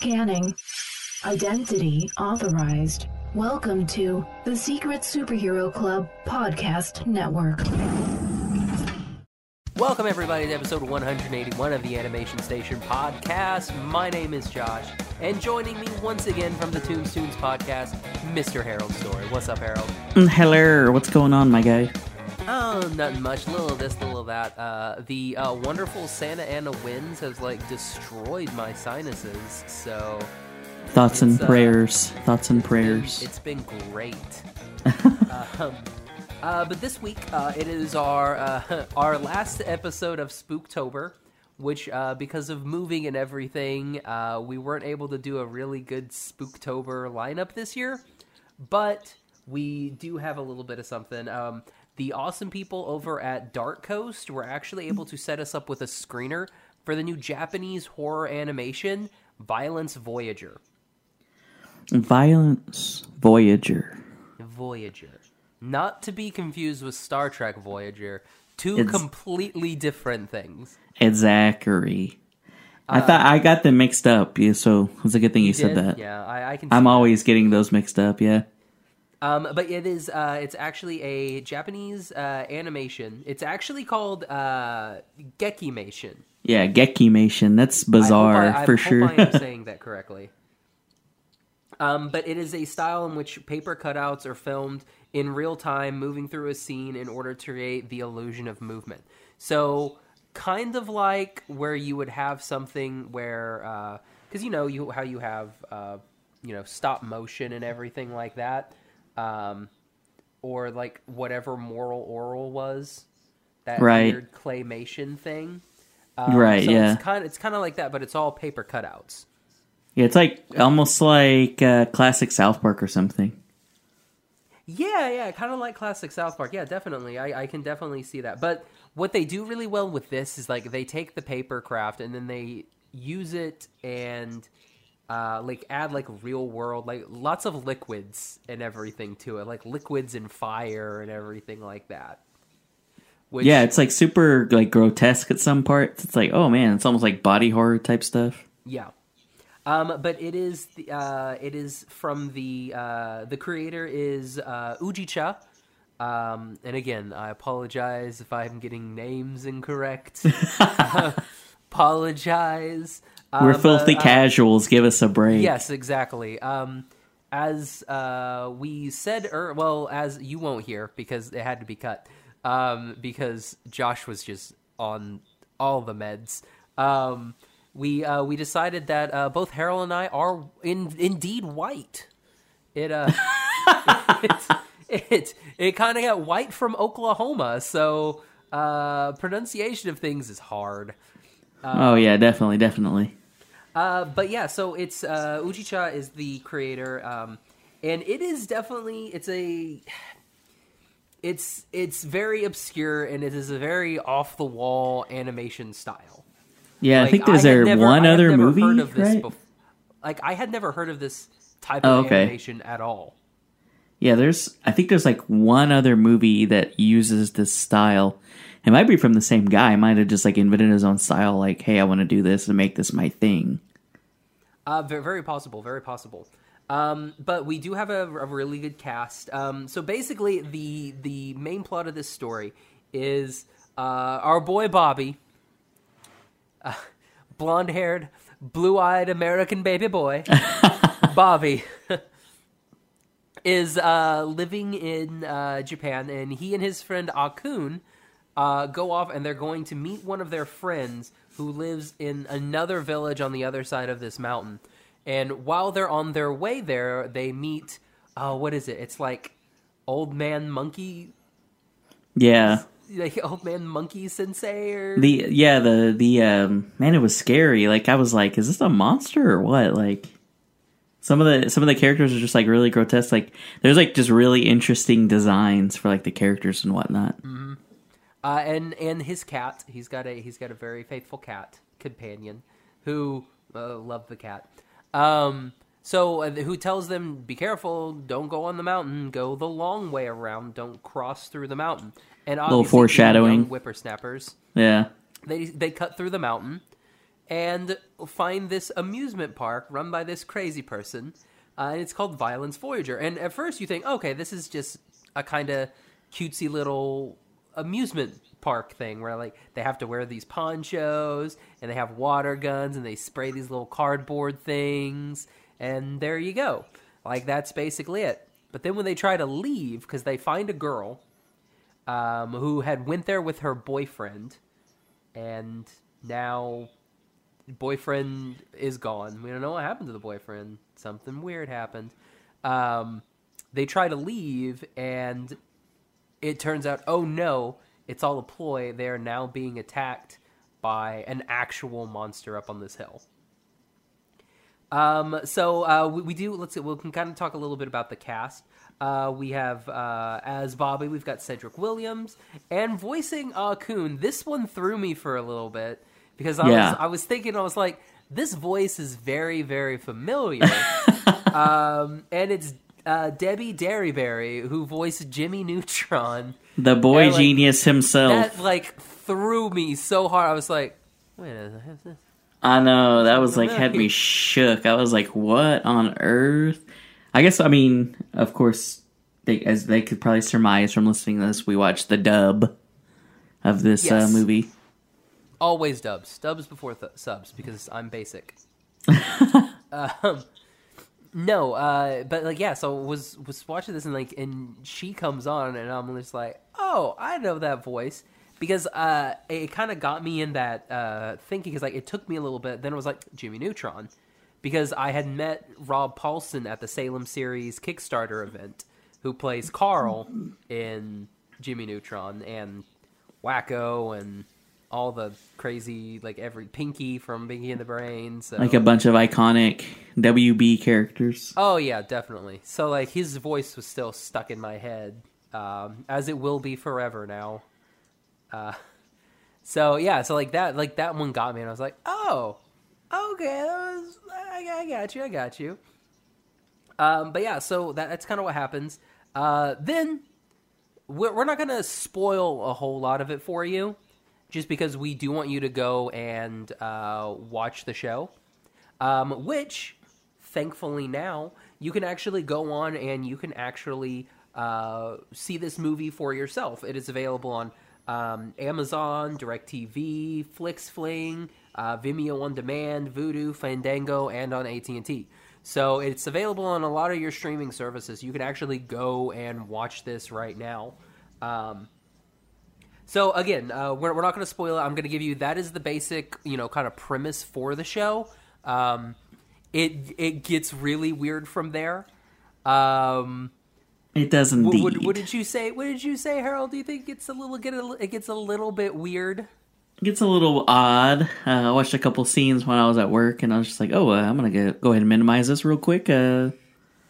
Scanning. Identity authorized. Welcome to the Secret Superhero Club Podcast Network. Welcome, everybody, to episode 181 of the Animation Station podcast. My name is Josh, and joining me once again from the Toons Tunes podcast, Mr. Harold Story. What's up, Harold? Mm, Hello, what's going on, my guy? Oh, nothing much. Little of this, little of that. Uh, the uh, wonderful Santa Ana winds has like destroyed my sinuses, so Thoughts and uh, prayers. Thoughts and prayers. It's been great. um, uh, but this week, uh, it is our uh, our last episode of Spooktober, which uh, because of moving and everything, uh, we weren't able to do a really good Spooktober lineup this year. But we do have a little bit of something. Um, the awesome people over at Dark Coast were actually able to set us up with a screener for the new Japanese horror animation Violence Voyager. Violence Voyager. Voyager. Not to be confused with Star Trek Voyager. Two It's- completely different things. It's Zachary. I uh, thought I got them mixed up, yeah, so it's a good thing you, said Did? that. Yeah, I, I can. I'm that. always getting those mixed up, yeah. Um, but it is. Uh, it's actually a Japanese uh, animation. It's actually called uh, Gekimation. Yeah, Gekimation. That's I bizarre I, I for hope sure. I am saying that correctly. Um, but it is a style in which paper cutouts are filmed in real time, moving through a scene in order to create the illusion of movement. So, kind of like where you would have something where, because you know you how you have, uh, you know, stop motion and everything like that, um, or like whatever Moral Orel was, that Right. weird claymation thing. Um, Right, so yeah. It's kind of it's kind of like that, but it's all paper cutouts. yeah, it's like almost like uh, classic South Park or something. Yeah, yeah, kind of like classic South Park. Yeah, definitely. I, I can definitely see that. But what they do really well with this is like they take the paper craft and then they use it and uh, like add like real world, like lots of liquids and everything to it, like liquids and fire and everything like that. Which, Yeah, it's like super like grotesque at some parts. It's like, oh man, it's almost like body horror type stuff. Yeah. Um, but it is the, uh, it is from the uh, the creator is uh, Ujicha. Um, and again, I apologize if I'm getting names incorrect. apologize. We're Uh, filthy uh, casuals. Give us a break. Yes, exactly. Um, as uh, we said, er, well, as you won't hear because it had to be cut, um, because Josh was just on all the meds. Um, we uh, we decided that uh, both Harold and I are in indeed white. It uh, it it, it kind of got white from Oklahoma, so uh, pronunciation of things is hard. Oh yeah, definitely, definitely. Uh, but yeah, so it's uh, Ujicha is the creator, um, and it is definitely it's a it's it's very obscure and it is a very off the wall animation style. Yeah, I think there's there never- one other movie, heard of this right? like I had never heard of this type Oh, of okay. animation at all. Yeah, there's. I think there's like one other movie that uses this style. It might be from the same guy. Might have just like invented his own style. Like, hey, I want to do this and make this my thing. Uh, very, very possible, very possible. Um, but we do have a, a really good cast. Um, so basically, the the main plot of this story is uh, our boy Bobby, uh, blonde haired, blue eyed American baby boy, Bobby, is uh, living in uh, Japan, and he and his friend Akun uh, go off and they're going to meet one of their friends who lives in another village on the other side of this mountain. And while they're on their way there, they meet. Oh, what is it? It's like old man monkey, Yeah, like old man monkey sensei, or the yeah the the um man, it was scary. Like I was like, is this a monster or what? Like some of the some of the characters are just like really grotesque. Like there's like just really interesting designs for like the characters and whatnot. uh, and and his cat. He's got a he's got a very faithful cat companion who uh, love the cat. Um, so uh, who tells them be careful, don't go on the mountain, go the long way around, don't cross through the mountain. And obviously, being foreshadowing. whippersnappers. Yeah, They they cut through the mountain, and find this amusement park run by this crazy person. Uh, and it's called Violence Voyager. And at first you think, okay, this is just a kind of cutesy little amusement park thing where like they have to wear these ponchos and they have water guns and they spray these little cardboard things and there you go. Like that's basically it. But then when they try to leave because they find a girl um, who had went there with her boyfriend and now boyfriend is gone. We don't know what happened to the boyfriend. Something weird happened. Um, they try to leave, and it turns out, oh no, it's all a ploy. They are now being attacked by an actual monster up on this hill. Um, so uh, we, we do. Let's see. We can kind of talk a little bit about the cast. Uh, we have uh, as Bobby, we've got Cedric Williams, and voicing Ah Kun. This one threw me for a little bit because I Yeah. was I was thinking I was like, this voice is very very familiar, um, and it's uh, Debbie Derryberry who voiced Jimmy Neutron. The boy Yeah, like, genius himself. That like threw me so hard. I was like, wait a minute. I know that was like had me shook. I was like, "What on earth?" I guess I mean, of course, they, as they could probably surmise from listening to this, we watched the dub of this uh, movie. Always dubs. Dubs before th- subs because I'm basic. um, no, uh, but like yeah, so was was watching this and like and she comes on and I'm just like, oh, I know that voice because uh, it kind of got me in that uh, thinking because like it took me a little bit. Then it was like Jimmy Neutron because I had met Rob Paulsen at the Salem series Kickstarter event, who plays Carl in Jimmy Neutron and Wacko and all the crazy like every Pinky from Pinky and the Brain. So Like a bunch of iconic WB characters. Oh yeah, definitely. So like his voice was still stuck in my head, um, as it will be forever now. Uh, so yeah, so like that, like that one got me, and I was like, oh, okay, that was, I, I got you, I got you. Um, but yeah, so that, that's kind of what happens. Uh, then we're, we're not gonna spoil a whole lot of it for you, just because we do want you to go and uh, watch the show um, which thankfully now you can actually go on and you can actually uh, see this movie for yourself. It is available on um, Amazon, DirecTV, FlixFling, uh, Vimeo on Demand, Vudu, Fandango, and on AT and T. So it's available on a lot of your streaming services. You can actually go and watch this right now. Um, so again, uh, we're, we're not going to spoil it. I'm going to give you that is the basic, you know, kind of premise for the show. Um, it it gets really weird from there. Um, It does what, indeed. what, what did you say? What did you say, Harold? Do you think it's a little get a, it gets a little bit weird? It gets a little odd. Uh, I watched a couple scenes when I was at work, and I was just like, "Oh, uh, I'm gonna go, go ahead and minimize this real quick." Uh,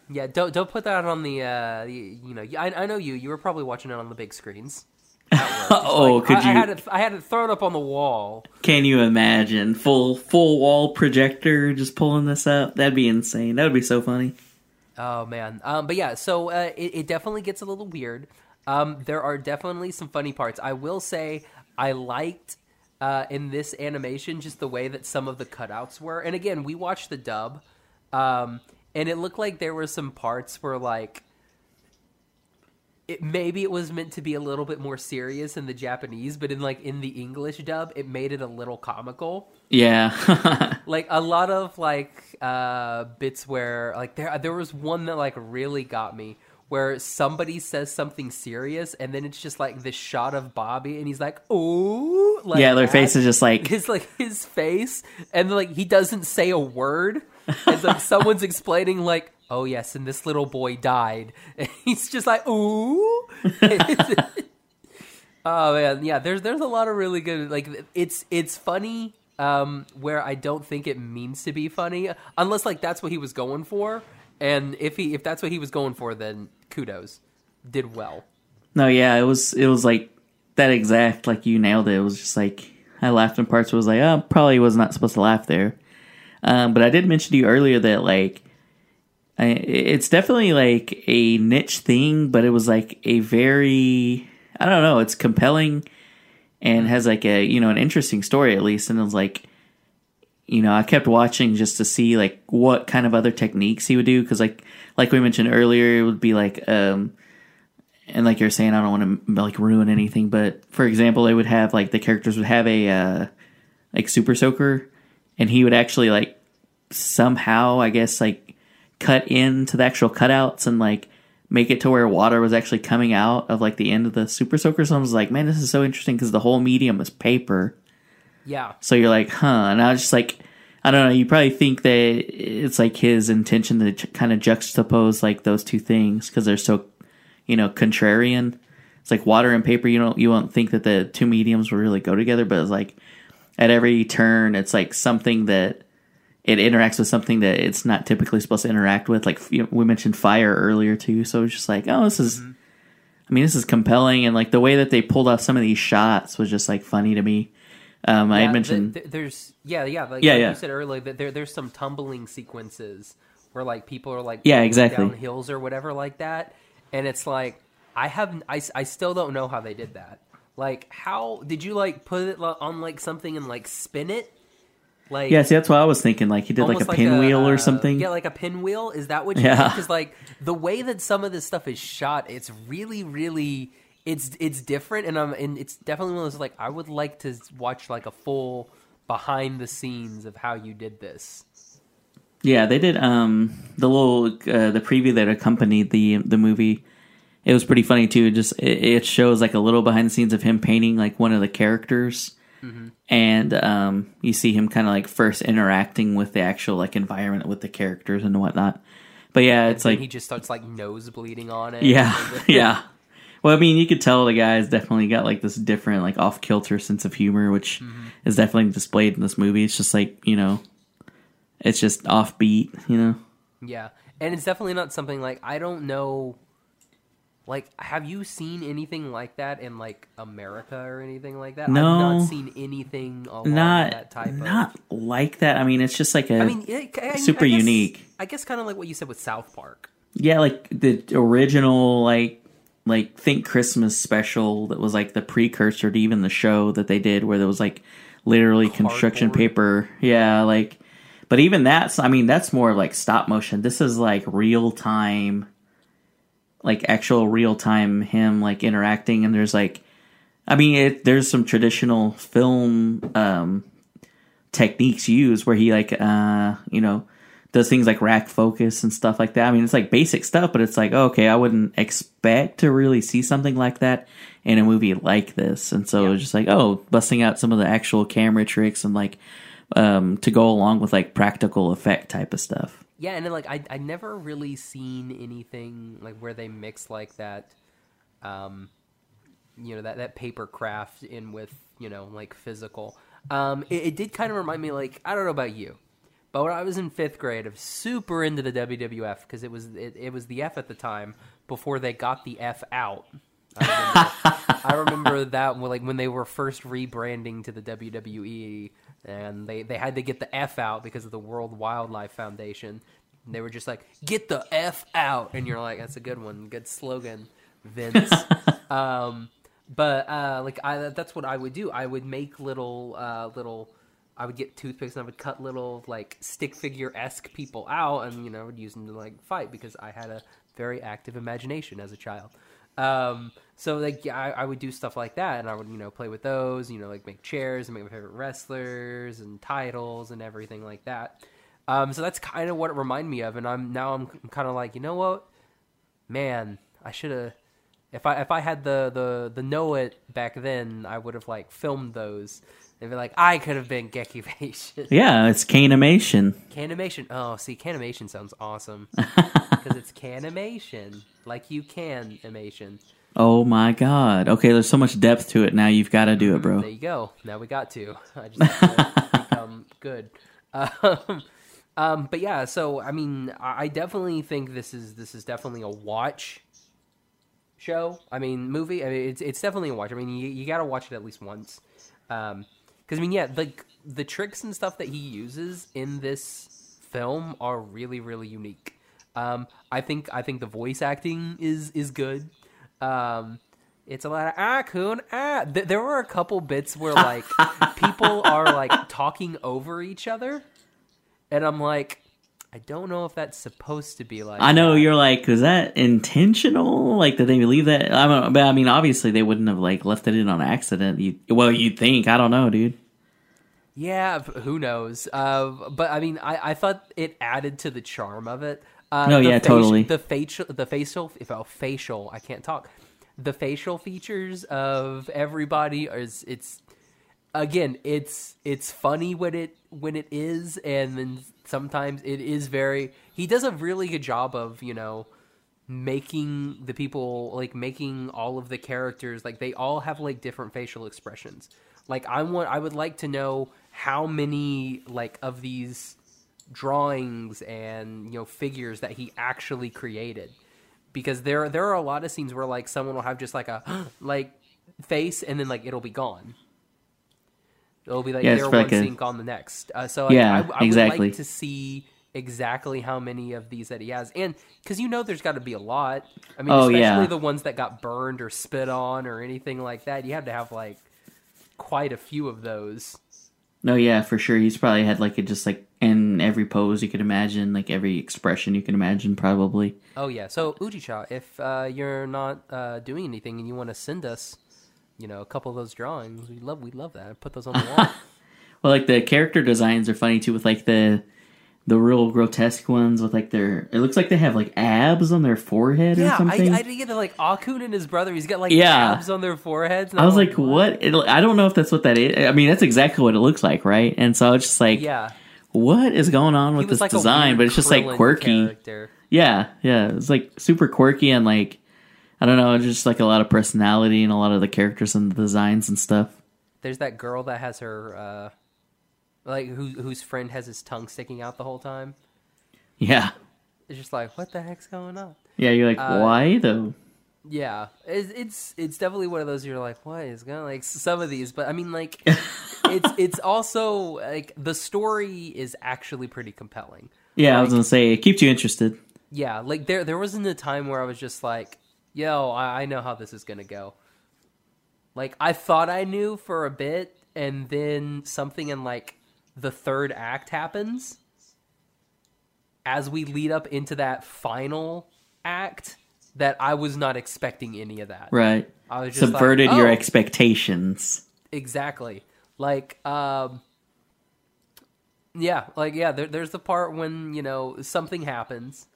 Yeah, don't don't put that on the uh, the- you know. I, I know you. You were probably watching it on the big screens. Oh, like, could I, I you- had it. I had it thrown up on the wall. can you imagine full full wall projector just pulling this up? That'd be insane. That would be so funny. Oh man, um, but yeah, so uh, it, it definitely gets a little weird. Um, there are definitely some funny parts. I will say I liked uh, in this animation just the way that some of the cutouts were. And again, we watched the dub, um, and it looked like there were some parts where like it maybe it was meant to be a little bit more serious in the Japanese, but in like in the English dub, it made it a little comical Yeah, like a lot of like uh bits where like there there was one that like really got me where somebody says something serious and then it's just like this shot of Bobby and he's like "Oh." like yeah. Their that. face is just like his like his face and like he doesn't say a word and like someone's explaining like oh yes and this little boy died and he's just like ooh oh man yeah there's there's a lot of really good like it's it's funny um where i don't think it means to be funny unless like that's what he was going for and if he if that's what he was going for then kudos did well no, yeah. It was it was like that exact like you nailed it. It was just like I laughed in parts. Where I was like, oh, probably was not supposed to laugh there. Um, but I did mention to you earlier that like it's definitely like a niche thing, but it was like a very I don't know. It's compelling and has like a you know an interesting story at least, and it was like you know, I kept watching just to see like what kind of other techniques he would do because like like we mentioned earlier, it would be like um and like you're saying, I don't want to like ruin anything, but for example, they would have like the characters would have a uh like super soaker and he would actually like somehow, I guess, like cut into the actual cutouts and like make it to where water was actually coming out of like the end of the super soaker. So I was like, man, this is so interesting because the whole medium is paper. Yeah. So you're like, huh? And I was just like, I don't know. You probably think that it's like his intention to ch- kind of juxtapose like those two things because they're so, you know, contrarian. It's like water and paper. You don't you won't think that the two mediums will really go together, but it's like at every turn, it's like something that it interacts with something that it's not typically supposed to interact with. Like you know, we mentioned fire earlier too, so it's just like, oh, this is. I mean, this is compelling, and like the way that they pulled off some of these shots was just like funny to me. Um, I had mentioned, th- th- there's yeah yeah like, Yeah, like yeah. you said earlier that there there's some tumbling sequences where like people are like Yeah, exactly. down hills or whatever like that, and it's like I have I I still don't know how they did that. Like how did you like put it on like something and like spin it? Like yeah, see, that's what I was thinking. Like he did like a almost pinwheel or uh, something. Yeah, like a pinwheel. Is that what you Yeah. Because like the way that some of this stuff is shot, it's really, really, it's it's different, and I'm and it's definitely one of those like I would like to watch like a full behind the scenes of how you did this. Yeah, they did um the little uh, the preview that accompanied the the movie. It was pretty funny too. Just it, it shows like a little behind the scenes of him painting like one of the characters, and um you see him kind of like first interacting with the actual like environment with the characters and whatnot. But yeah, it's like he just starts like nose bleeding on it. yeah, yeah. Well, I mean, you could tell the guy's definitely got like this different, like off kilter sense of humor, which Mm-hmm. is definitely displayed in this movie. It's just like you know, it's just offbeat, you know. Yeah, and it's definitely not something like I don't know. Like, have you seen anything like that in like America or anything like that? No. I've not seen anything along not that type of. not like that. I mean, it's just like a I mean, it, I- I super guess- unique. I guess kind of like what you said with South Park. yeah, like the original like like think Christmas special that was like the precursor to even the show that they did where there was like literally construction paper. Yeah, like but even that's I mean that's more like stop motion. This is like real time like actual real time him like interacting and there's like I mean it, there's some traditional film um techniques used where he like uh you know does things like rack focus and stuff like that. I mean, it's like basic stuff, but it's like, okay, I wouldn't expect to really see something like that in a movie like this. And so it was just like, oh, busting out some of the actual camera tricks and like um, to go along with like practical effect type of stuff. Yeah, and then like I I never really seen anything like where they mix like that, um, you know that that paper craft in with you know like physical. Um, it, it did kind of remind me like I don't know about you, but when I was in fifth grade, I was super into the WWF because it was it, it was the F at the time before they got the F out. I remember, I remember that when, like when they were first rebranding to the WWE, and they they had to get the F out because of the World Wildlife Foundation. And they were just like, "Get the F out," and you're like, "That's a good one, good slogan, Vince." um, but uh, like I, that's what I would do. I would make little uh, little. I would get toothpicks and I would cut little like stick figure esque people out, and you know, I would use them to like fight because I had a very active imagination as a child. Um, so like I, I would do stuff like that, and I would you know play with those, you know, like make chairs and make my favorite wrestlers and titles and everything like that. Um, so that's kind of what it reminded me of, and I'm now I'm kind of like, you know what, man, I should have. If I if I had the the the know it back then, I would have like filmed those. They'd be like, I could have been Gekivation. Yeah, it's Canimation. Canimation. Oh, see, Canimation sounds awesome because it's Canimation, like you can animation. Oh my god. Okay, there's so much depth to it now. You've got to do it, bro. There you go. Now we got to. I just have to become good. Um, um, but yeah, so I mean, I definitely think this is this is definitely a watch show. I mean, movie. I mean, it's it's definitely a watch. I mean, you you got to watch it at least once. Um, because I mean, yeah, like the tricks and stuff that he uses in this film are really really unique. Um, I think I think the voice acting is is good. Um, it's a lot of ah coon ah. Th- there were a couple bits where like people are like talking over each other, and I'm like, I don't know if that's supposed to be like. I know you're like, was that intentional? Like, did they leave that? I don't but I mean, obviously they wouldn't have like left it in on accident. You, well, you'd think. I don't know, dude. Yeah, who knows? Uh, but I mean, I, I thought it added to the charm of it. Uh, No, the yeah, faci- totally. The facial, the facial, if oh, facial, I can't talk. The facial features of everybody is it's again, it's it's funny when it when it is, and then sometimes it is very. He does a really good job of you know making the people like making all of the characters like they all have like different facial expressions. Like i want i would like to know how many like of these drawings and you know figures that he actually created. Because there there are a lot of scenes where like someone will have just like a like face and then like it'll be gone. It'll be like Yeah, one a- gone the next. Uh, so like, Yeah, I, I would exactly. like to see exactly how many of these that he has and because you know there's got to be a lot i mean Oh, especially yeah. the ones that got burned or spit on or anything like that you have to have like quite a few of those No, yeah, for sure. He's probably had like a just like in every pose you could imagine, like every expression you can imagine, probably. Oh yeah. So Ujicha, if uh, you're not uh, doing anything and you want to send us, you know, a couple of those drawings, we love we love that. Put those on the wall. Well, like the character designs are funny too, with like the the real grotesque ones with like their. It looks like they have like abs on their forehead or yeah, I, something. I did get the like Akun and his brother. He's got like Yeah. abs on their foreheads. I was like, what? It, I don't know if that's what that is. I mean, that's exactly what it looks like, right? And so I was just like, Yeah, what is going on with this like design? But it's just like quirky. Character. Yeah, yeah. It's like super quirky and like I don't know, just like a lot of personality and a lot of the characters and the designs and stuff. There's that girl that has her uh, like who, whose friend has his tongue sticking out the whole time. Yeah, It's just like, what the heck's going on? yeah. You're like, Uh, why though? Yeah, it's it's it's definitely one of those you're like, what is going like some of these, but I mean like it's it's also like the story is actually pretty compelling. Yeah, I was gonna say it keeps you interested. Yeah, like there there wasn't a time where I was just like, yo, I, I know how this is gonna go. Like I thought I knew for a bit, and then something in like the third act happens. As we lead up into that final act, that I was not expecting any of that. Right. I was just Subverted like, your "Oh." expectations. Exactly. Like, um, yeah, like yeah. There, there's the part when you know something happens,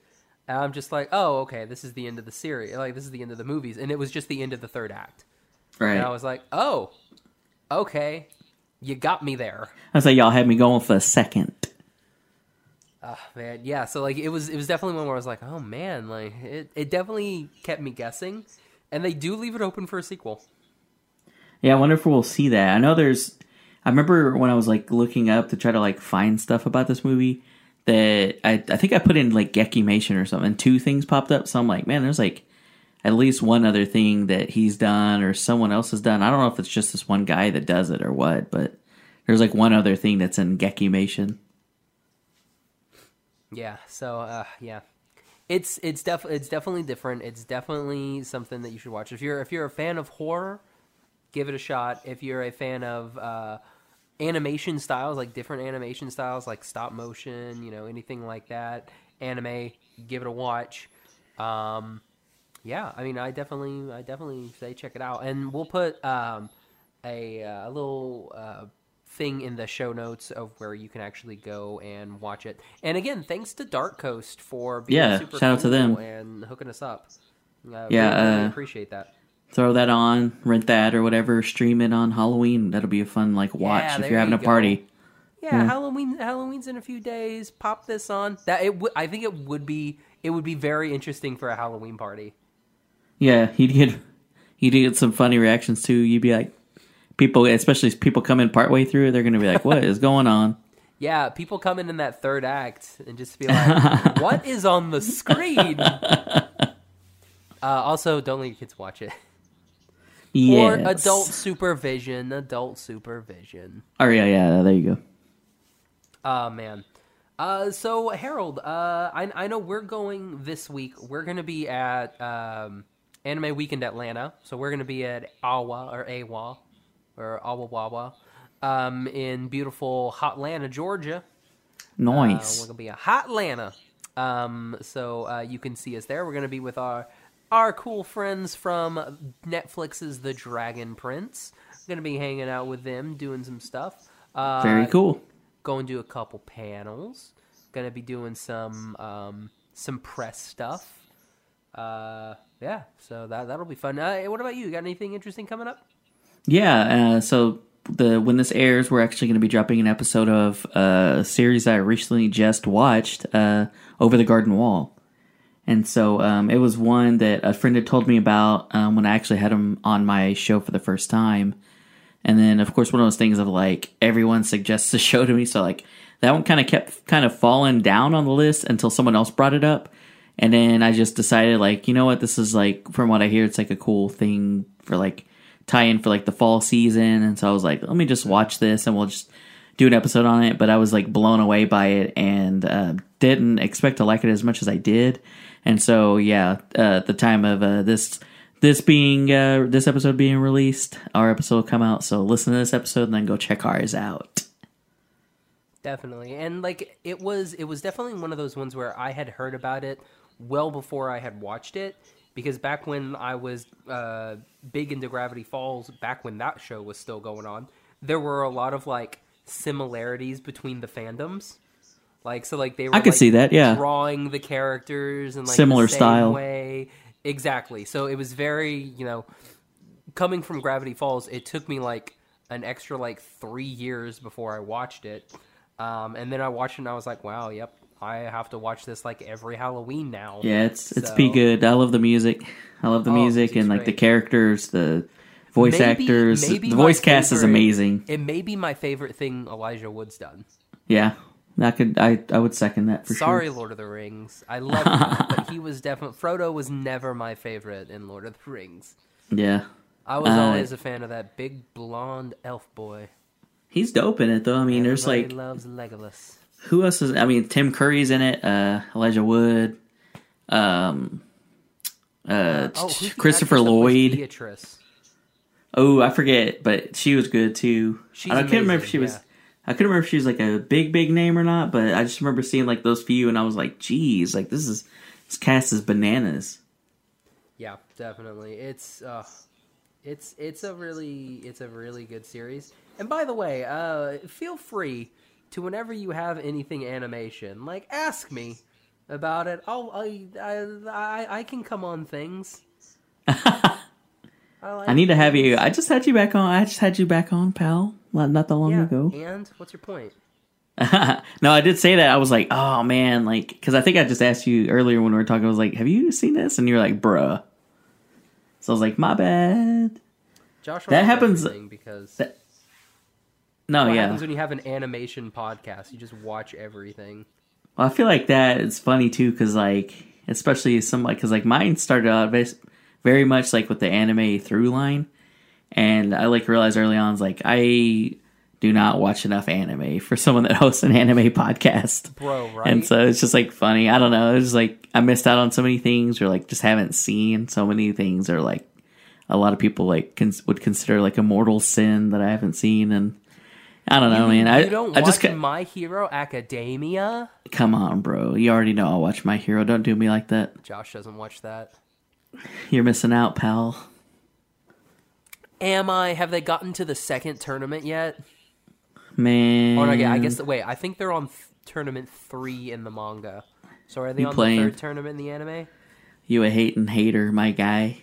and I'm just like, oh, okay, this is the end of the series. Like, this is the end of the movies, and it was just the end of the third act. Right. And I was like, oh, okay, you got me there. I was like, y'all had me going for a second. Ah, man, yeah. So like, it was it was definitely one where I was like, oh man, like it it definitely kept me guessing, and they do leave it open for a sequel. Yeah, I wonder if we'll see that. I know there's. I remember when I was like looking up to try to like find stuff about this movie that I I think I put in like Gekimation or something. and Two things popped up, so I'm like, man, there's like at least one other thing that he's done or someone else has done. I don't know if it's just this one guy that does it or what, but there's like one other thing that's in Gekimation. Yeah. So uh, yeah, it's it's def it's definitely different. It's definitely something that you should watch. If you're if you're a fan of horror, give it a shot. If you're a fan of uh, animation styles, like different animation styles, like stop motion, you know, anything like that, anime, give it a watch. Um, yeah, I mean, I definitely, I definitely say check it out, and we'll put um, a, uh, a little uh, thing in the show notes of where you can actually go and watch it. And again, thanks to Dark Coast for being Yeah, super shout out to them. and hooking us up. Uh, Yeah, really, really uh, appreciate that. Throw that on, rent that or whatever, stream it on Halloween. That'll be a fun like watch Yeah, if you're having you a go. party. Yeah, Halloween. Halloween's in a few days. Pop this on. That it. W- I think it would be. It would be very interesting for a Halloween party. Yeah, he'd get you'd get some funny reactions too. You'd be like, people, especially people come in partway through, they're gonna be like, "What is going on?" Yeah, people come in in that third act and just be like, "What is on the screen?" uh, also, don't let your kids watch it. Or adult supervision. Adult supervision. Oh yeah, yeah. There you go. Oh man. Uh, so Harold, uh, I I know we're going this week. We're gonna be at um, Anime Weekend Atlanta. So we're gonna be at Awa or Awa or Awa Wawa. um, in beautiful Hotlanta, Georgia. Uh, Nice. we're gonna be a Hotlanta. Um, so uh, you can see us there. We're gonna be with our our cool friends from Netflix's The Dragon Prince. Gonna be hanging out with them, doing some stuff. Uh, Very cool. Going to do a couple panels. Gonna be doing some um, some press stuff. Uh, yeah, so that that'll be fun. Uh, what about you? Got anything interesting coming up? Yeah. Uh, so the when this airs, we're actually going to be dropping an episode of uh, a series I recently just watched, uh, Over the Garden Wall. And so um, it was one that a friend had told me about um, when I actually had him on my show for the first time. And then, of course, one of those things of like everyone suggests a show to me, so like that one kind of kept kind of falling down on the list until someone else brought it up. And then I just decided, like, you know what, this is like, from what I hear, it's like a cool thing for like tie in for like the fall season. And so I was like, let me just watch this and we'll just do an episode on it. But I was like blown away by it and uh, didn't expect to like it as much as I did. And so, yeah, uh, at the time of uh, this this being uh, this episode being released, our episode will come out. So listen to this episode and then go check ours out. Definitely. And like it was it was definitely one of those ones where I had heard about it well before I had watched it because back when I was uh big into Gravity Falls, back when that show was still going on, there were a lot of like similarities between the fandoms. Like so like they were I could like, see that, yeah. drawing the characters and like Similar the same style. way. Exactly. So it was very, you know, coming from Gravity Falls, it took me like an extra like three years before I watched it. Um, and then I watched it and I was like, wow, yep, I have to watch this like every Halloween now. Yeah, it's it's So- be good. I love the music. I love the Oh, music and like the characters, the voice Maybe- actors. maybe the voice cast is amazing. It may be my favorite thing Elijah Wood's done. Yeah, I could I I would second that for Sorry, sure. Lord of the Rings. I love him, but he was definitely Frodo was never my favorite in Lord of the Rings. Yeah, I was Uh, always a fan of that big blonde elf boy. he's dope in it though. I mean, there's Everybody like loves Legolas. Who else is? I mean, Tim Curry's in it. Uh, Elijah Wood. Um. Uh, Oh, Christopher actress that plays Lloyd. Beatrice. Oh, I forget, but she was good too. She's I can't remember if amazing, she was. I couldn't remember if she was like a big, big name or not, but I just remember seeing like those few, and I was like, "Geez, like this is this cast is bananas." Yeah, definitely. It's uh it's it's a really it's a really good series. And by the way, uh feel free to whenever you have anything animation, like ask me about it. I'll I I I, I can come on things. I, like I need to have you. I just had you back on. I just had you back on, pal. Not, not that long yeah. ago. And what's your point? no, I did say that. I was like, "Oh man," like because I think I just asked you earlier when we were talking. I was like, "Have you seen this?" And you're like, "Bruh." So I was like, "My bad." Josh, That happens- because that- No, what yeah. happens when you have an animation podcast? You just watch everything. Well, I feel like that is funny too, because like, especially some like, because like mine started out very, very much like with the anime through line, and I like realized early on, like I do not watch enough anime for someone that hosts an anime podcast, Bro, right? and so it's just like funny. I don't know. It's like I missed out on so many things, or like just haven't seen so many things, or like a lot of people like cons- would consider like a mortal sin that I haven't seen, and I don't know, man. I you don't I watch just ca- My Hero Academia? Come on, bro. You already know I'll watch My Hero. Don't do me like that. Josh doesn't watch that. You're missing out, pal. Am I? Have they gotten to the second tournament yet? Man. Or no, yeah, I guess. Wait, I think they're on th- tournament three in the manga. So are they You on playing? the third tournament in the anime? You a hating hater, my guy.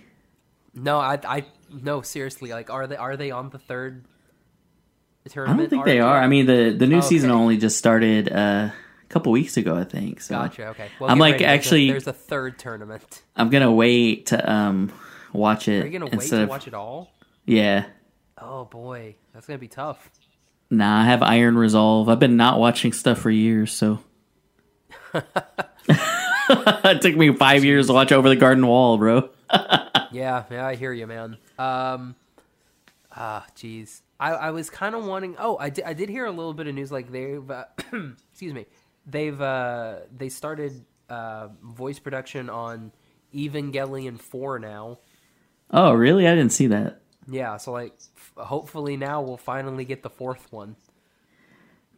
No, I, I, no, seriously. Like, are they? Are they on the third I don't think they are. I mean, the the new Okay. season only just started uh, a couple weeks ago, I think. So Gotcha. Okay. Well, I'm like, ready, there's a- actually- there's a third tournament. I'm gonna wait to um watch it Are you gonna wait to of watch it all? yeah. Oh boy, that's gonna be tough. Nah, I have Iron Resolve. I've been not watching stuff for years, so it took me five years to watch Over the Garden Wall, bro. Yeah, yeah, I hear you, man. Um, ah, jeez, I, I was kind of wanting. Oh, I did, I did hear a little bit of news. Like they've, uh, excuse me, they've uh, they started uh, voice production on Evangelion Four now. Oh, really? I didn't see that. Yeah, so like, f- hopefully now we'll finally get the fourth one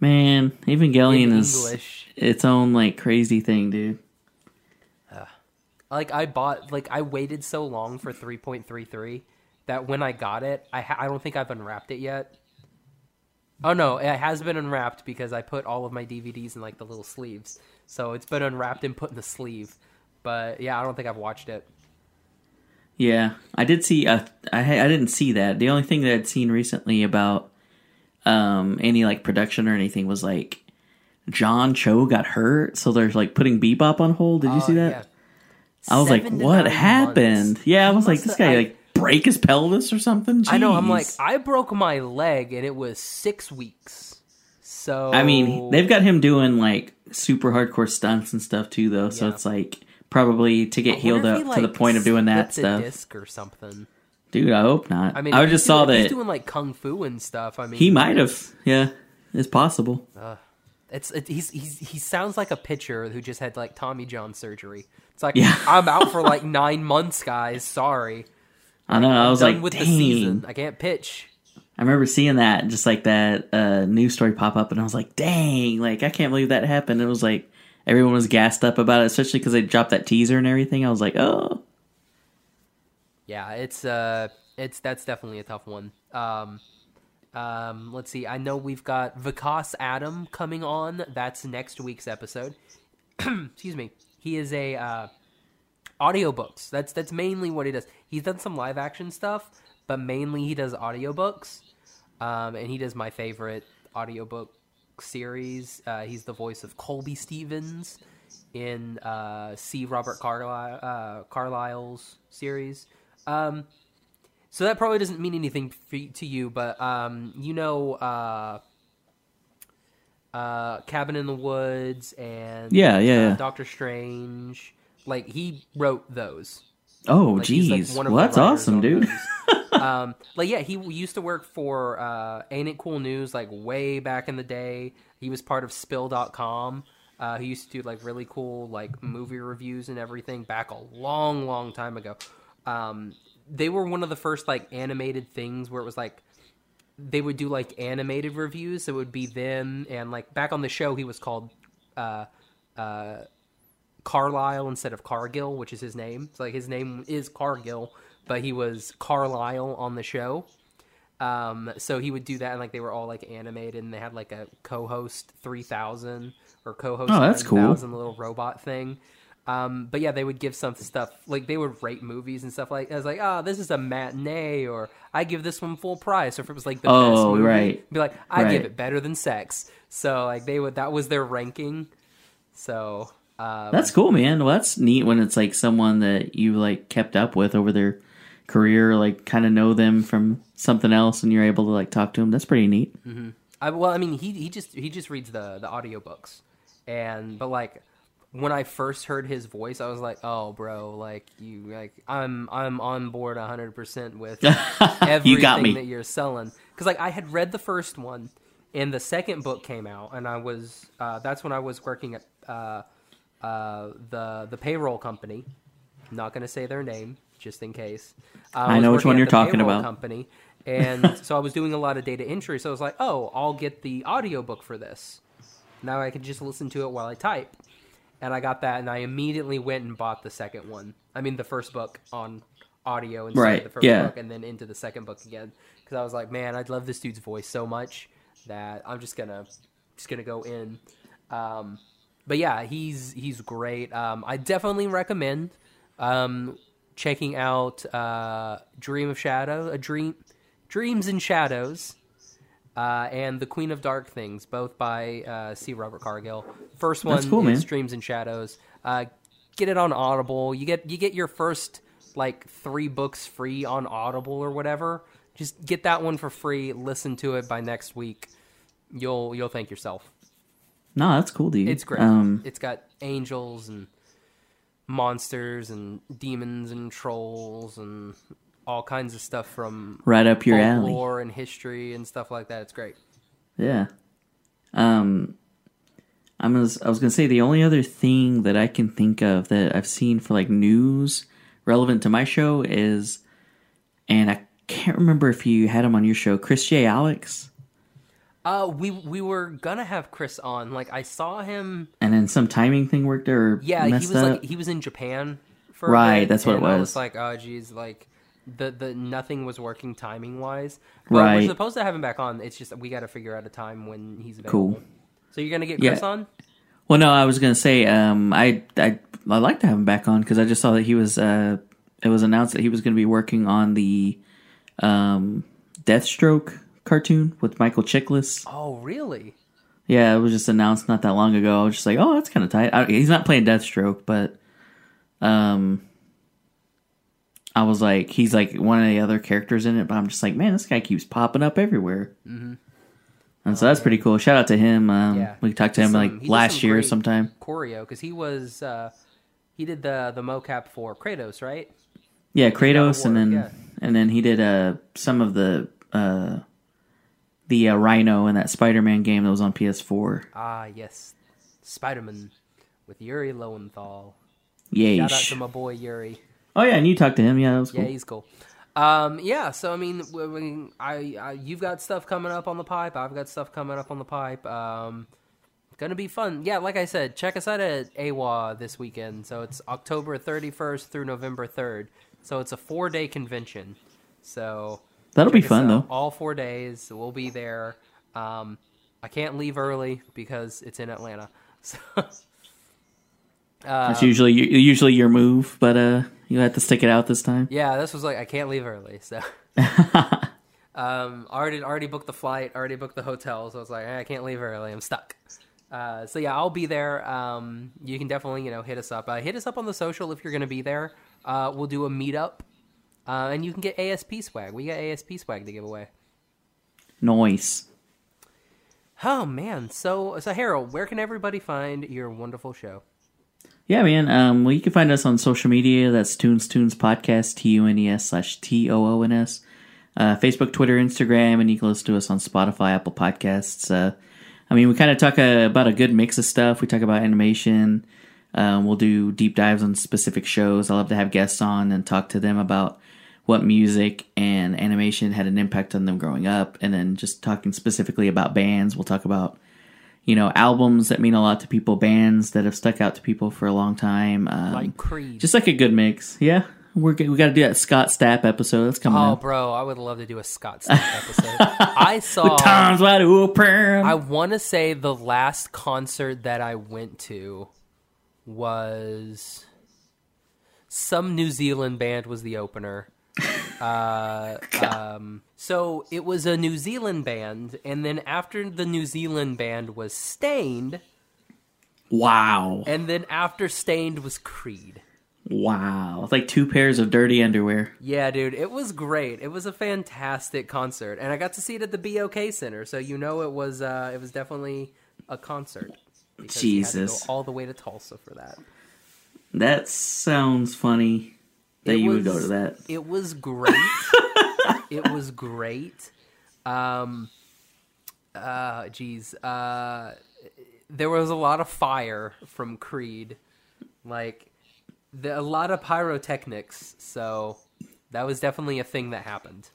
Man, Evangelion in is English. its own like crazy thing, dude. Like I bought, like I waited so long for three point three three that when I got it, I ha- I don't think I've unwrapped it yet. Oh no, it has been unwrapped because I put all of my DVDs in like the little sleeves, so it's been unwrapped and put in the sleeve. But yeah, I don't think I've watched it. Yeah, I did see. Uh, I I didn't see that. The only thing that I'd seen recently about um any like production or anything was like John Cho got hurt, so they're like putting Bebop on hold. Did you see Uh, that? yeah. I was like, Seven to what happened? months. Yeah, I was like, this guy I- like break his pelvis or something. I know. I'm like, I broke my leg and it was six weeks. So I mean, they've got him doing like super hardcore stunts and stuff too, though. So Yeah. it's like probably to get healed up he, to the point of doing that stuff. disc or something. Dude, I hope not. I mean, I just saw doing- that he's doing like kung fu and stuff. I mean, he might have. Yeah, it's possible. It's it, he's he's he sounds like a pitcher who just had like Tommy John surgery. It's like Yeah. I'm out for like nine months, guys. Sorry, I know. I was like, with dang. the season. I can't pitch. I remember seeing that, just like that uh, news story pop up, and I was like, dang, like I can't believe that happened. It was like everyone was gassed up about it, especially because they dropped that teaser and everything. I was like, oh, Yeah, it's uh, it's that's definitely a tough one. Um, um, let's see. I know we've got Vikas Adam coming on. That's next week's episode. Excuse me. He is a uh, audiobooks. That's that's mainly what he does. He's done some live action stuff, but mainly he does audiobooks. Um, and he does my favorite audiobook series. Uh, he's the voice of Colby Stevens in uh, C. Robert Carlyle, uh, Carlyle's series. Um, so that probably doesn't mean anything to you, but um, you know, uh, uh, Cabin in the Woods and Yeah, yeah, uh, yeah. Doctor Strange. Like he wrote those. oh, Like, he's, like, jeez, well, that's awesome, dude. um, like yeah, he used to work for uh, Ain't It Cool News like way back in the day. He was part of Spill.com. Uh, he used to do like really cool like movie reviews and everything back a long, long time ago. Um, they were one of the first like animated things where it was like they would do like animated reviews. So it would be them and like back on the show he was called uh, uh, Carlisle instead of Cargill, which is his name. It's like his name is Cargill, but he was Carlisle on the show. Um, so he would do that, and like they were all like animated, and they had like a co-host three thousand or co-host Oh, that's cool. 9000 little robot thing. Um, but yeah, they would give some stuff like they would rate movies and stuff like. I was like, oh, this is a matinee, or I give this one full price, or if it was like the best Oh, movie, right. be like, I give it better than sex. So like they would that was their ranking. So um, That's cool, man. Well, that's neat when it's like someone that you like kept up with over their career, like kind of know them from something else, and you're able to like talk to them. That's pretty neat. I, well, I mean, he he just he just reads the the audiobooks, and but like when I first heard his voice, I was like, oh, bro, like you like I'm I'm on board hundred percent with everything You that you're selling because like I had read the first one, and the second book came out, and I was uh, that's when I was working at uh, uh, the the payroll company. I'm not gonna say their name just in case. Uh, I know which one you're talking about. Company, and so I was doing a lot of data entry. So I was like, oh, I'll get the audiobook for this. Now I can just listen to it while I type. And I got that, and I immediately went and bought the second one. I mean, the first book on audio instead Right, of the first yeah. book, and then into the second book again. Because I was like, man, I'd love this dude's voice so much that I'm just gonna just gonna go in. Um, but yeah, he's he's great. Um, I definitely recommend um, checking out uh, Dream of Shadow, a dream, Dreams and Shadows, uh, and The Queen of Dark Things, both by uh, C. Robert Cargill. First one cool, is man. Dreams and Shadows. Uh, get it on Audible. You get you get your first like three books free on Audible or whatever. Just get that one for free. Listen to it by next week. You'll you'll thank yourself. No, that's cool, dude. It's great. Um, it's got angels and monsters and demons and trolls and all kinds of stuff from right up your alley. folklore and history and stuff like that. It's great. Yeah. Um, I'm gonna, I was gonna say the only other thing that I can think of that I've seen for like news relevant to my show is, and I can't remember if you had him on your show, Chris Jai Alex, Uh, we we were gonna have Chris on. Like I saw him. and then some timing thing worked or Yeah, he was up. like he was in Japan for Right, bit, that's what it and I was. was like, oh geez, like the the nothing was working timing wise. But Right. We're supposed to have him back on. It's just we got to figure out a time when he's available. Cool. So you're gonna get Yeah. Chris on? Well, no, I was gonna say, um, I I I like to have him back on because I just saw that he was. Uh, it was announced that he was to be working on the, um, Deathstroke cartoon with Michael Chiklis. Oh really? Yeah, it was just announced not that long ago. I was just like, oh, that's kind of tight. I, he's not playing Deathstroke, but, um, I was like, he's like one of the other characters in it. But I'm just like, man, this guy keeps popping up everywhere. Mm-hmm. And so that's pretty cool. Shout out to him. Um, Yeah. we talked to him some- like last year sometime. Choreo because he was uh he did the the mocap for Kratos, right? Yeah, Kratos, and then yeah. and then he did uh some of the uh the uh, Rhino in that Spider-Man game that was on PS4. Ah yes, Spider Man with Yuri Lowenthal. Yay! Shout out to my boy Yuri. Oh yeah, and you talked to him. Yeah, that was cool. Yeah, he's cool. Um, yeah, so I mean, w- w- I, I, you've got stuff coming up on the pipe. I've got stuff coming up on the pipe. Um, gonna be fun. Yeah, like I said, check us out at AWA this weekend. So it's October 31st through November 3rd. So it's a four day convention. So That'll be check us fun though. All four days, we'll be there. Um, I can't leave early because it's in Atlanta. So. That's usually usually your move, but uh, you had to stick it out this time. Yeah, this was like I can't leave early, so um, already already booked the flight, already booked the hotel, so I was like, eh, I can't leave early, I'm stuck. Uh, so yeah, I'll be there. Um, you can definitely you know hit us up. Uh, hit us up on the social if you're gonna be there. Uh, we'll do a meetup, uh, and you can get ASP swag. We got ASP swag to give away. Noise. Oh man, so so Harold, where can everybody find your wonderful show? Yeah, man. Um, well, you can find us on social media. That's Tunes Toons Podcast, T U N E S slash T O O N S. Uh, Facebook, Twitter, Instagram, and you can listen to us on Spotify, Apple Podcasts. Uh, I mean, we kind of talk uh, about a good mix of stuff. We talk about animation. Um, we'll do deep dives on specific shows. I love to have guests on and talk to them about what music and animation had an impact on them growing up, and then just talking specifically about bands. We'll talk about you know albums that mean a lot to people, bands that have stuck out to people for a long time. Um, Like Creed. just like a good mix. Yeah, we're we got to do that Scott Stapp episode. That's coming oh, up. bro, I would love to do a Scott Stapp episode. I saw. the Times wide open. I want to say the last concert that I went to was some New Zealand band was the opener. Uh, um, so it was a New Zealand band, and then after the New Zealand band was Staind, wow, and then after Staind was Creed. wow, it's like two pairs of dirty underwear. Yeah, dude, it was great. It was a fantastic concert, and I got to see it at the BOK Center, so you know it was uh, it was definitely a concert. because you had to go Jesus. all the way to Tulsa for that. That sounds funny. That It you would go to that. It was great. it was great. Um, uh, geez, uh, there was a lot of fire from Creed, like the, a lot of pyrotechnics. So that was definitely a thing that happened.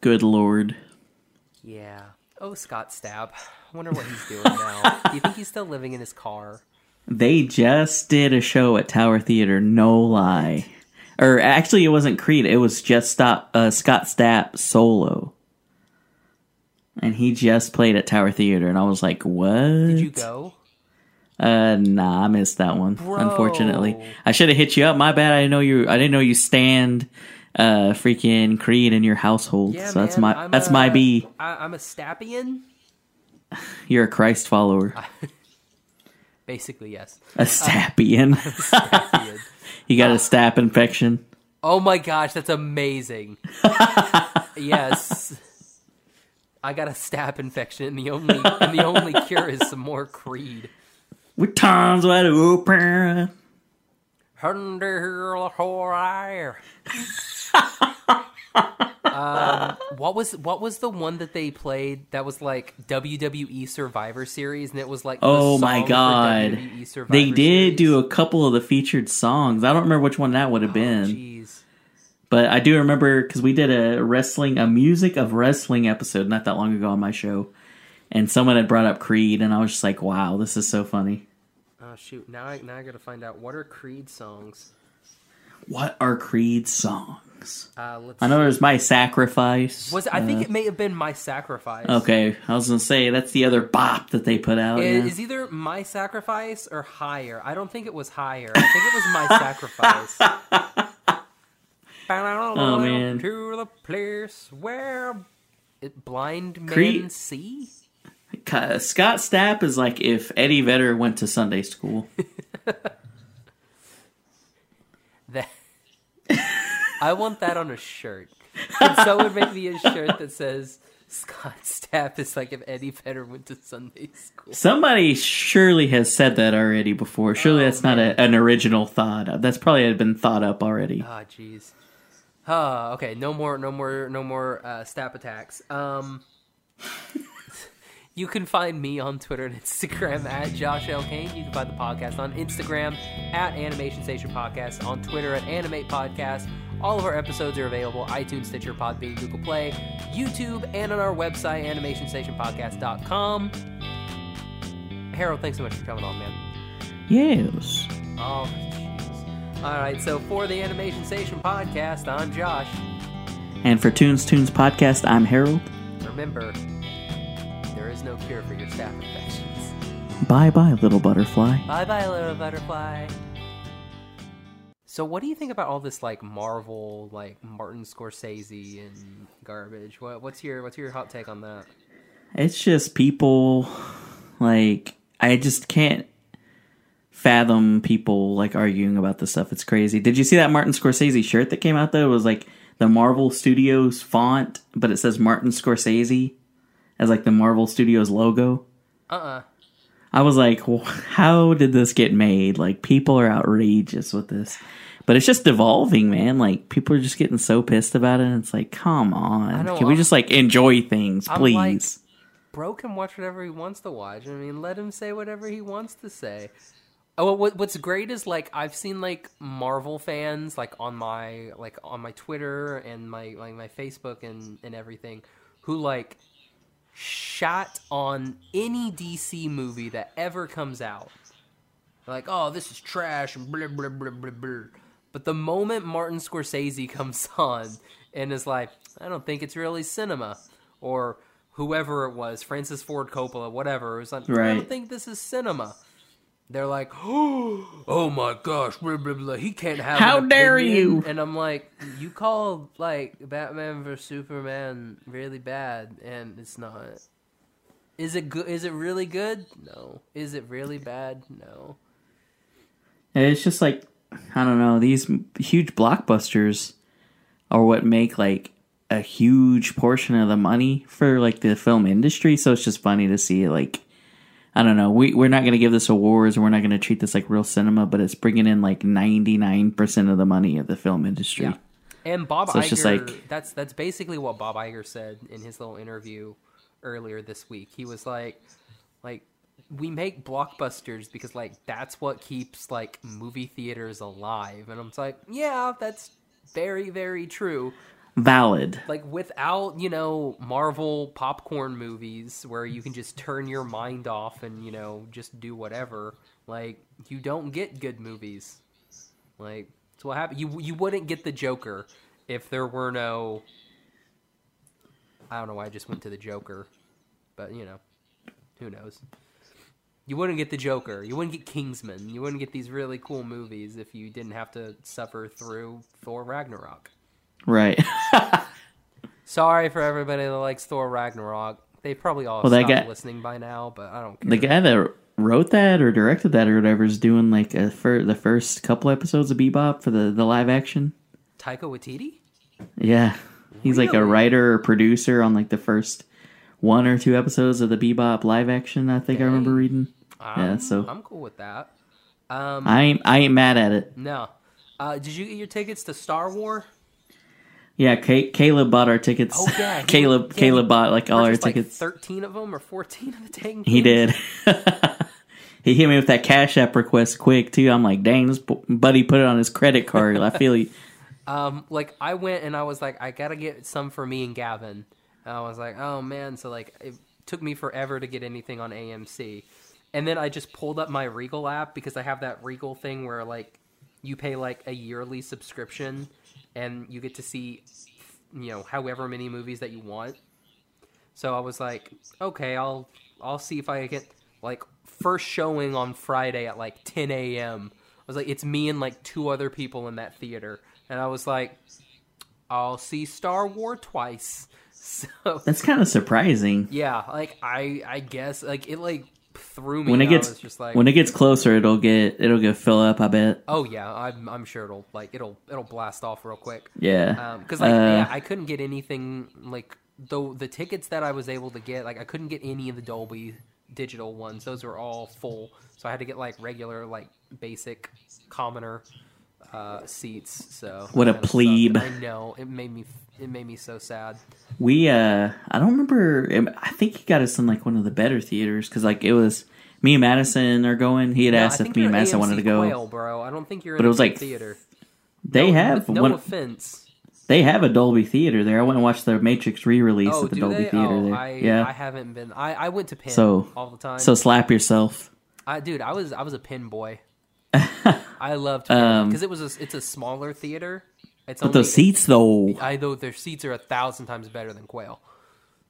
Good lord. Yeah. Oh, Scott Stapp. I wonder what he's doing now. Do you think he's still living in his car? They just did a show at Tower Theater, no lie. Or actually, it wasn't Creed. It was just stop, uh, Scott Stapp solo, and he just played at Tower Theater, and I was like, "What?" Did you go? Uh, nah, I missed that one. Bro. Unfortunately, I should have hit you up. My bad. I didn't know you. I didn't know you stand, uh, freaking Creed in your household. Yeah, so that's my I'm that's a- my B. I, I'm a Stappian. You're a Christ follower, Basically, yes. a uh, Stappian. Stappian. you got a uh, Stap infection. Oh my gosh, that's amazing. yes. I got a staph infection and the only and the only cure is some more Creed. With times wide open. Um, what was what was the one that they played that was like WWE Survivor Series and it was like Oh my god. They did Series? do a couple of the featured songs. I don't remember which one that would have Oh, been. Jeez, But I do remember because we did a wrestling, a music of wrestling episode not that long ago on my show, and someone had brought up Creed, and I was just like, "Wow, this is so funny." Oh shoot! Now I now I gotta find out what are Creed songs. What are Creed songs? Uh, let's I know see. there's "My Sacrifice." Was it, I think Uh, it may have been My Sacrifice. okay. I was gonna say that's the other bop that they put out. It yeah. is either My Sacrifice or Higher. I don't think it was Higher. I think it was My Sacrifice. Oh, man. To the place where it blind men Creed- see. Scott Stapp is like if Eddie Vedder went to Sunday school. That I want that on a shirt. Can someone make me a shirt that says Scott Stapp is like if Eddie Vedder went to Sunday school? Somebody surely has said that already before. Surely Oh, that's not a, an original thought. That's probably had been thought up already. Ah, jeez. Ah, okay. No more, no more, no more uh, Stapp attacks. Um, you can find me on Twitter and Instagram at Josh L. Kane. You can find the podcast on Instagram at Animation Station Podcast, on Twitter at Animate Podcast. All of our episodes are available iTunes, Stitcher, Podbean, Google Play, YouTube, and on our website, animationstationpodcast.com. Harold, thanks so much for coming on, man. Yes. Oh, jeez. All right, so for the Animation Station podcast, I'm Josh. And for Tunes Toons Podcast, I'm Harold. Remember, there is no cure for your staph infections. Bye bye, little butterfly. Bye bye, little butterfly. So, what do you think about all this like Marvel, like Martin Scorsese and garbage? What, what's your what's your hot take on that? It's just people like I just can't fathom people like arguing about this stuff. It's crazy. Did you see that Martin Scorsese shirt that came out though? It was like the Marvel Studios font, but it says Martin Scorsese as like the Marvel Studios logo. Uh uh I was like, "Wh- how did this get made? Like, people are outrageous with this. But it's just devolving, man. Like, people are just getting so pissed about it. And it's like, come on. Can we I'm- just, like, enjoy things, I'm please? like- Bro can watch whatever he wants to watch. I mean, let him say whatever he wants to say. Oh, what what's great is like I've seen like Marvel fans like on my like on my Twitter and my like my Facebook and and everything who like shot on any DC movie that ever comes out. They're like, oh, this is trash and blah blah blah blah blah. But the moment Martin Scorsese comes on and is like, I don't think it's really cinema, or whoever it was, Francis Ford Coppola, whatever, like, I don't think this is cinema. They're like, oh my gosh, blah, blah, blah. he can't have. How dare you. And I'm like, you call like Batman vs Superman really bad, and it's not. Is it good? Is it really good? No. Is it really bad? No. It's just like, I don't know, these huge blockbusters are what make, like, a huge portion of the money for, like, the film industry. So it's just funny to see, like, I don't know. We, we're not going to give this awards and we're not going to treat this like real cinema, but it's bringing in, like, 99% of the money of the film industry. Yeah. And Bob So Iger, just like- that's that's basically what Bob Iger said in his little interview earlier this week. He was like, like we make blockbusters because like that's what keeps like movie theaters alive. And I'm like, yeah, that's very very true. Valid. Like without you know Marvel popcorn movies where you can just turn your mind off and you know just do whatever. Like you don't get good movies. Like that's what happened. You you wouldn't get the Joker if there were no. I don't know why I just went to the Joker, but you know, who knows. You wouldn't get the Joker. You wouldn't get Kingsman. You wouldn't get these really cool movies if you didn't have to suffer through Thor Ragnarok. Right. Sorry for everybody that likes Thor Ragnarok. They probably all Well, stopped guy- listening by now, but I don't care. the guy that wrote that or directed that or whatever is doing, like, a the first couple episodes of Bebop for the, the live action. Taika Waititi? Yeah. He's like a writer or producer on like the first one or two episodes of the Bebop live action, I think I remember reading. I'm, Yeah, so- I'm cool with that. Um, I ain't I ain't mad at it. no. Uh, did you get your tickets to Star War? Yeah, Ca Caleb bought our tickets. Oh, yeah, Caleb yeah, Caleb bought like all our like, tickets. 13 of them or 14 of the dang he did. he hit me with that Cash App request quick too. I'm like, dang, this buddy put it on his credit card. I feel you. Um, like I went and I was like, I gotta get some for me and Gavin. And I was like, oh man, so like it took me forever to get anything on AMC. And then I just pulled up my Regal app because I have that Regal thing where like you pay like a yearly subscription and you get to see you know however many movies that you want. So I was like, okay, I'll I'll see if I get like first showing on Friday at like 10 a.m. I was like, it's me and like two other people in that theater, and I was like, I'll see Star Wars twice. So That's kind of surprising. yeah, like I I guess like it like threw me. When it gets just like, when it gets closer, it'll get it'll get fill up. I bet. oh yeah, I'm I'm sure it'll like it'll it'll blast off real quick. Yeah. because like Uh, yeah, I couldn't get anything like though the tickets that I was able to get like I couldn't get any of the Dolby digital ones. Those were all full, so I had to get like regular like basic commoner uh, seats. So What a plebe. I know it made me it made me so sad. We uh I don't remember I think he got us in like one of the better theaters cuz like it was me and Madison are going. He had No, asked if me and Madison wanted to go. Quail, bro. I don't think you're. But it was like theater. They No- have no one offense. they have a Dolby theater there. I went and watched the Matrix re-release Oh, at the do Dolby they? theater oh, there. I, yeah. I haven't been. I, I went to Penn So- all the time. so slap yourself. I, dude, I was I was a Penn boy. I loved Penn Um, because it was a, it's a smaller theater. It's But only, those seats though. I know their seats are a thousand times better than Quail.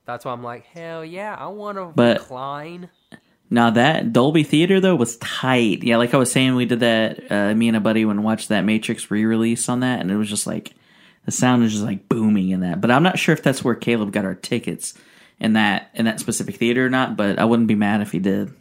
That's why I'm like, hell yeah, I want to But- recline. Now that Dolby theater though was tight. Yeah, like I was saying, we did that. Uh, me and a buddy went and watched that Matrix re-release on that, and it was just like the sound is just like booming in that. But I'm not sure if that's where Caleb got our tickets in that in that specific theater or not. But I wouldn't be mad if he did.